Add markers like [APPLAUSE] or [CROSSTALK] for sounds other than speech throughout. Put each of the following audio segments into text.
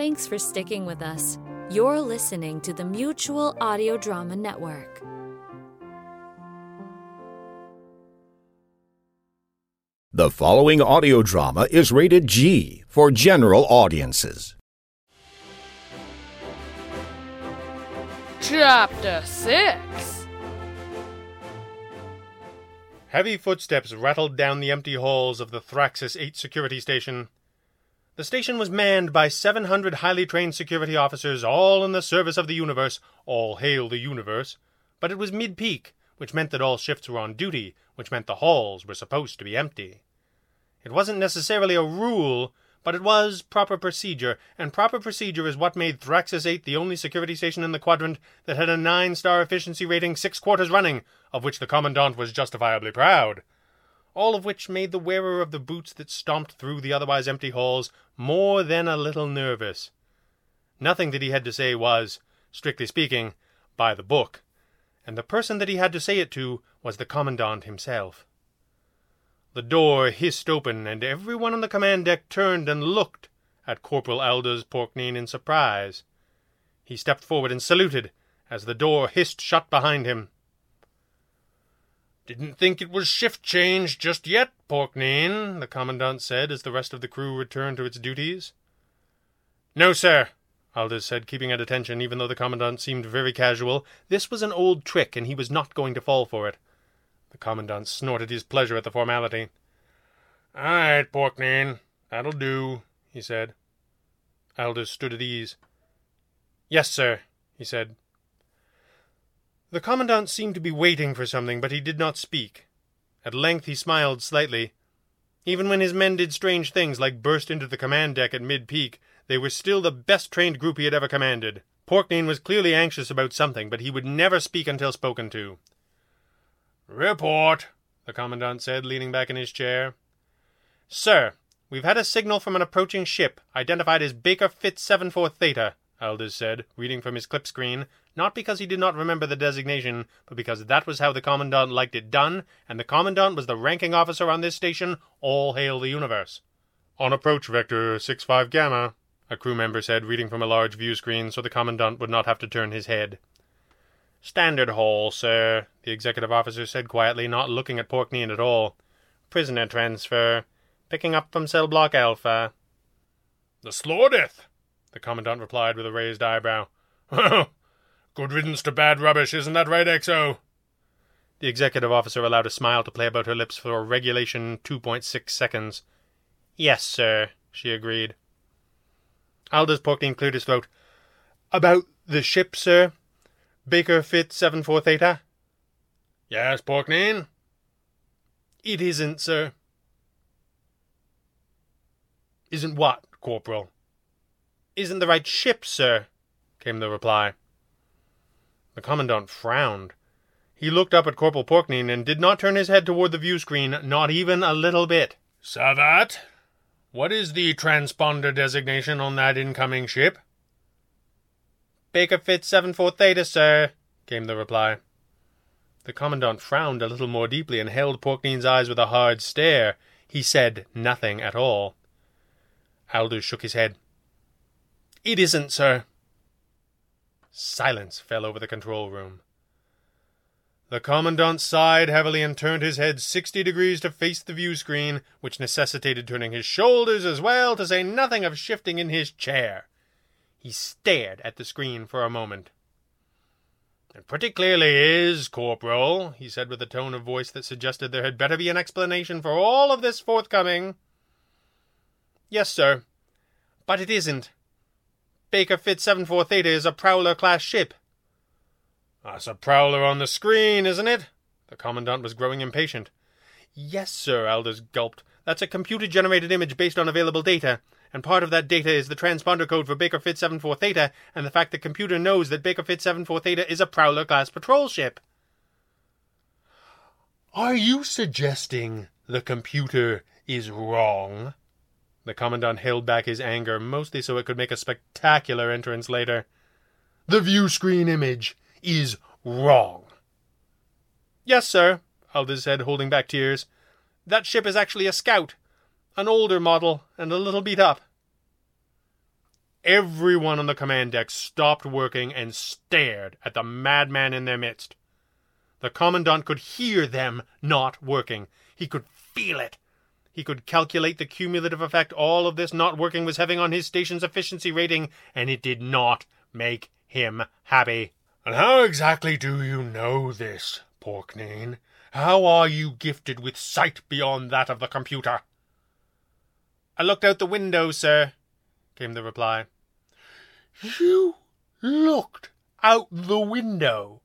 Thanks for sticking with us. You're listening to the Mutual Audio Drama Network. The following audio drama is rated G for general audiences. Chapter 6 Heavy footsteps rattled down the empty halls of the Thraxis 8 security station. The station was manned by 700 highly trained security officers, all in the service of the universe. All hail the universe. But it was mid peak, which meant that all shifts were on duty, which meant the halls were supposed to be empty. It wasn't necessarily a rule, but it was proper procedure, and proper procedure is what made Thraxis 8 the only security station in the quadrant that had a nine star efficiency rating six quarters running, of which the Commandant was justifiably proud. All of which made the wearer of the boots that stomped through the otherwise empty halls more than a little nervous. Nothing that he had to say was, strictly speaking, by the book, and the person that he had to say it to was the Commandant himself. The door hissed open, and everyone on the command deck turned and looked at Corporal Aldous Porkneen in surprise. He stepped forward and saluted as the door hissed shut behind him. Didn't think it was shift change just yet, Porkneen, the Commandant said as the rest of the crew returned to its duties. No, sir, Aldous said, keeping at attention even though the Commandant seemed very casual. This was an old trick, and he was not going to fall for it. The Commandant snorted his pleasure at the formality. All right, Porkneen, that'll do, he said. Aldous stood at ease. Yes, sir, he said. The Commandant seemed to be waiting for something, but he did not speak. At length he smiled slightly. Even when his men did strange things like burst into the command deck at mid peak, they were still the best trained group he had ever commanded. Porkneen was clearly anxious about something, but he would never speak until spoken to. Report, the Commandant said, leaning back in his chair. Sir, we've had a signal from an approaching ship, identified as Baker Fitz 74 Theta, Aldous said, reading from his clip screen, not because he did not remember the designation, but because that was how the Commandant liked it done, and the Commandant was the ranking officer on this station, all hail the universe. On approach vector 65 Gamma, a crew member said, reading from a large view screen so the Commandant would not have to turn his head. Standard hall, sir, the executive officer said quietly, not looking at Porkneen at all. Prisoner transfer. Picking up from cell block Alpha. The Slordith, the Commandant replied with a raised eyebrow. [LAUGHS] Good riddance to bad rubbish, isn't that right, XO? The executive officer allowed a smile to play about her lips for a regulation 2.6 seconds. Yes, sir, she agreed. Aldous Porkneen cleared his throat. About the ship, sir? Baker Fitz 74 Theta? Yes, Porkneen? It isn't, sir. Isn't what, Corporal? Isn't the right ship, sir, came the reply. The Commandant frowned. He looked up at Corporal Porkneen and did not turn his head toward the view screen, not even a little bit. Savat, what is the transponder designation on that incoming ship? Baker Fitz 74 Theta, sir, came the reply. The Commandant frowned a little more deeply and held Porkneen's eyes with a hard stare. He said nothing at all. Aldous shook his head. It isn't, sir. Silence fell over the control room. The Commandant sighed heavily and turned his head sixty degrees to face the view screen, which necessitated turning his shoulders as well, to say nothing of shifting in his chair. He stared at the screen for a moment. It pretty clearly is, Corporal, he said with a tone of voice that suggested there had better be an explanation for all of this forthcoming. Yes, sir. But it isn't. Baker Fitz 74 Theta is a Prowler class ship. That's a Prowler on the screen, isn't it? The Commandant was growing impatient. Yes, sir, Aldous gulped. That's a computer generated image based on available data. and part of that data is the transponder code for Baker Fit 74 Theta, and the fact the computer knows that Baker Fit 74 Theta is a Prowler class patrol ship. Are you suggesting the computer is wrong? The Commandant held back his anger, mostly so it could make a spectacular entrance later. The view screen image is wrong. Yes, sir, Aldous said, holding back tears. That ship is actually a scout. An older model, and a little beat up. Everyone on the command deck stopped working and stared at the madman in their midst. The Commandant could hear them not working. He could feel it. He could calculate the cumulative effect all of this not working was having on his station's efficiency rating, and it did not make him happy. And how exactly do you know this, Porknane? How are you gifted with sight beyond that of the computer? I looked out the window, sir, came the reply. You looked out the window,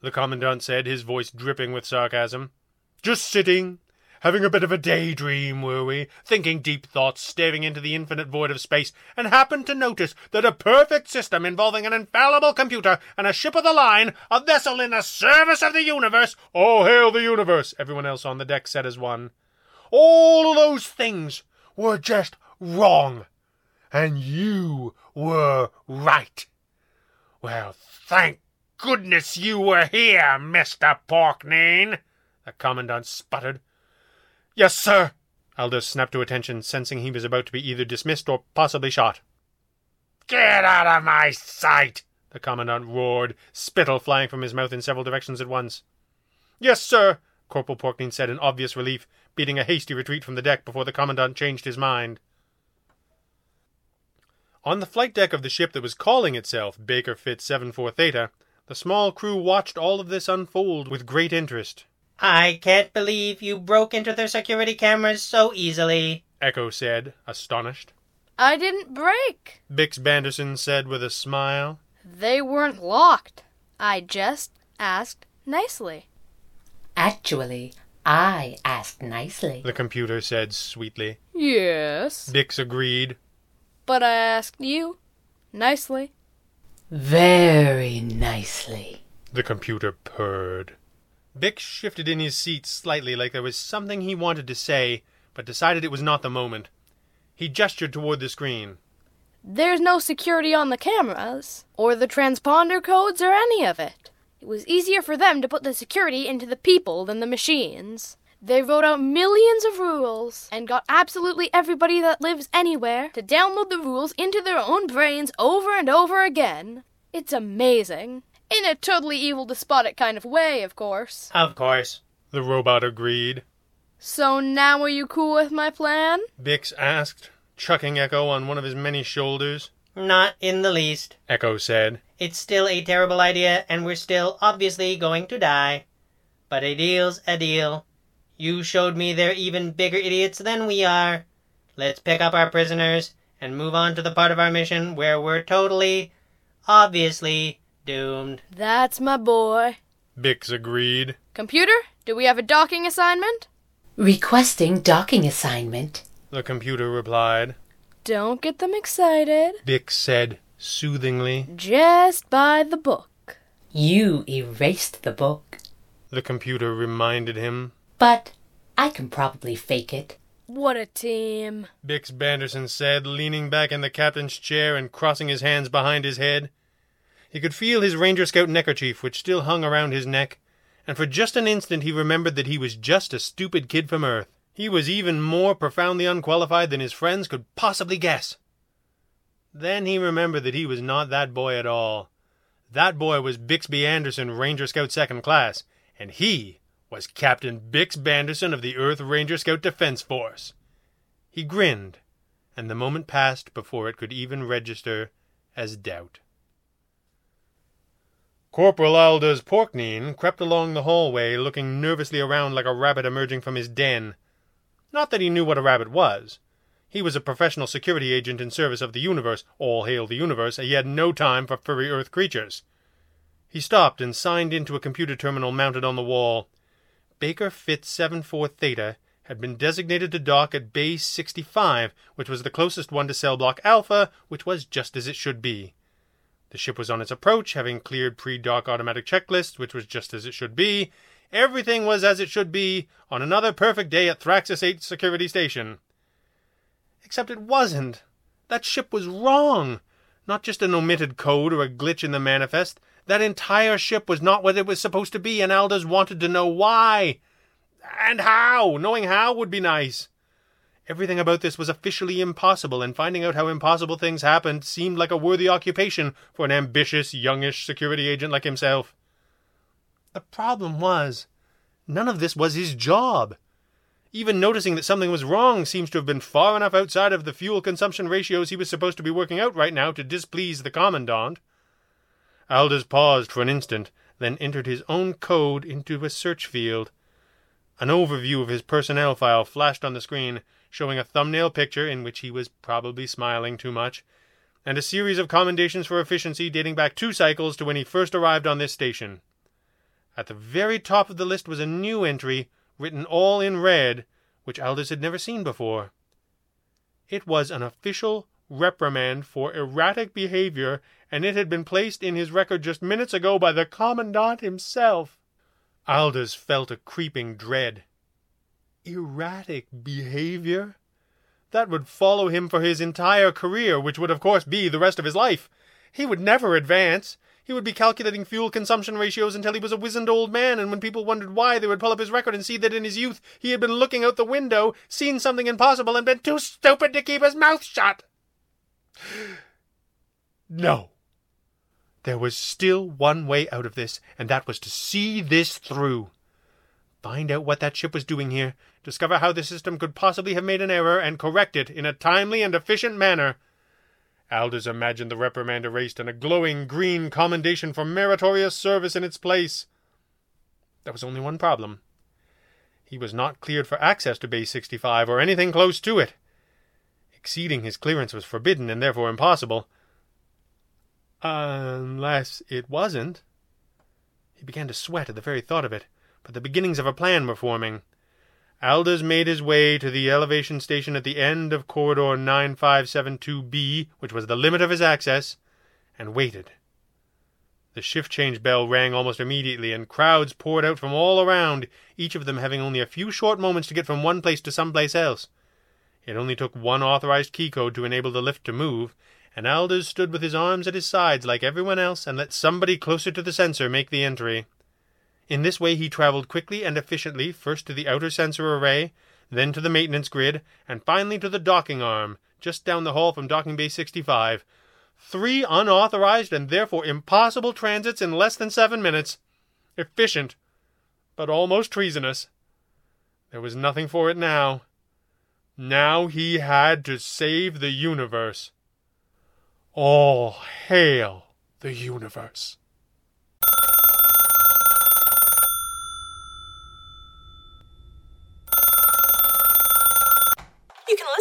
the Commandant said, his voice dripping with sarcasm. Just sitting, having a bit of a daydream, were we, thinking deep thoughts, staring into the infinite void of space, and happened to notice that a perfect system involving an infallible computer and a ship of the line, a vessel in the service of the universe, all hail the universe, everyone else on the deck said as one. All those things were just wrong, and you were right. Well, thank goodness you were here, Mr. Porknane, the Commandant sputtered. Yes, sir. Aldous snapped to attention, sensing he was about to be either dismissed or possibly shot. Get out of my sight! The Commandant roared, spittle flying from his mouth in several directions at once. Yes, sir, Corporal Porknane said in obvious relief, beating a hasty retreat from the deck before the Commandant changed his mind. On the flight deck of the ship that was calling itself Baker Fit 74 Theta, the small crew watched all of this unfold with great interest. I can't believe you broke into their security cameras so easily, Echo said, astonished. I didn't break. Bix Banderson said with a smile. They weren't locked. I just asked nicely. Actually, I asked nicely. The computer said sweetly. Yes. Bix agreed. But I asked you nicely. Very nicely. The computer purred. Bix shifted in his seat slightly like there was something he wanted to say, but decided it was not the moment. He gestured toward the screen. There's no security on the cameras, or the transponder codes, or any of it. It was easier for them to put the security into the people than the machines. They wrote out millions of rules and got absolutely everybody that lives anywhere to download the rules into their own brains over and over again. It's amazing. In a totally evil, despotic kind of way, of course. Of course. The robot agreed. So now are you cool with my plan? Bix asked, chucking Echo on one of his many shoulders. Not in the least. Echo said. It's still a terrible idea, and we're still obviously going to die. But a deal's a deal. You showed me they're even bigger idiots than we are. Let's pick up our prisoners and move on to the part of our mission where we're totally, obviously, doomed. That's my boy. Bix agreed. Computer, do we have a docking assignment? Requesting docking assignment. The computer replied. Don't get them excited. Bix said soothingly. Just by the book. You erased the book. The computer reminded him. But I can probably fake it. What a team. Bix Banderson said, leaning back in the captain's chair and crossing his hands behind his head. He could feel his Ranger Scout neckerchief, which still hung around his neck, and for just an instant he remembered that he was just a stupid kid from Earth. He was even more profoundly unqualified than his friends could possibly guess. Then he remembered that he was not that boy at all. That boy was Bixby Anderson, Ranger Scout Second Class, and he was Captain Bix Banderson of the Earth Ranger Scout Defense Force. He grinned, and the moment passed before it could even register as doubt. Corporal Aldous Porknane crept along the hallway, looking nervously around like a rabbit emerging from his den. Not that he knew what a rabbit was. He was a professional security agent in service of the universe, all hail the universe, and he had no time for furry earth creatures. He stopped and signed into a computer terminal mounted on the wall. Baker Fit 74 Theta, had been designated to dock at Bay 65, which was the closest one to cell block Alpha, which was just as it should be. The ship was on its approach, having cleared pre dock automatic checklists, which was just as it should be. Everything was as it should be on another perfect day at Thraxis 8 Security Station. Except it wasn't. That ship was wrong. Not just an omitted code or a glitch in the manifest. That entire ship was not what it was supposed to be, and Aldous wanted to know why. And how. Knowing how would be nice. Everything about this was officially impossible, and finding out how impossible things happened seemed like a worthy occupation for an ambitious, youngish security agent like himself. The problem was, none of this was his job. Even noticing that something was wrong seems to have been far enough outside of the fuel consumption ratios he was supposed to be working out right now to displease the Commandant. Aldous paused for an instant, then entered his own code into a search field. An overview of his personnel file flashed on the screen, showing a thumbnail picture in which he was probably smiling too much, and a series of commendations for efficiency dating back two cycles to when he first arrived on this station. At the very top of the list was a new entry, written all in red, which Aldous had never seen before. It was an official reprimand for erratic behavior, and it had been placed in his record just minutes ago by the Commandant himself. Aldous felt a creeping dread. Erratic behavior? That would follow him for his entire career, which would, of course, be the rest of his life. He would never advance. He would be calculating fuel consumption ratios until he was a wizened old man, and when people wondered why, they would pull up his record and see that in his youth he had been looking out the window, seen something impossible, and been too stupid to keep his mouth shut. No. There was still one way out of this, and that was to see this through. Find out what that ship was doing here, discover how the system could possibly have made an error, and correct it in a timely and efficient manner. Aldous imagined the reprimand erased and a glowing green commendation for meritorious service in its place. There was only one problem. He was not cleared for access to Base 65 or anything close to it. Exceeding his clearance was forbidden and therefore impossible. Unless it wasn't. He began to sweat at the very thought of it, but the beginnings of a plan were forming. Aldous made his way to the elevation station at the end of corridor 9572B, which was the limit of his access, and waited. The shift change bell rang almost immediately, and crowds poured out from all around, each of them having only a few short moments to get from one place to some place else. It only took one authorized key code to enable the lift to move, and Aldous stood with his arms at his sides like everyone else and let somebody closer to the sensor make the entry. In this way he traveled quickly and efficiently first to the outer sensor array, then to the maintenance grid, and finally to the docking arm, just down the hall from docking bay 65. Three unauthorized and therefore impossible transits in less than seven minutes. Efficient, but almost treasonous. There was nothing for it now. Now he had to save the universe. All hail the universe.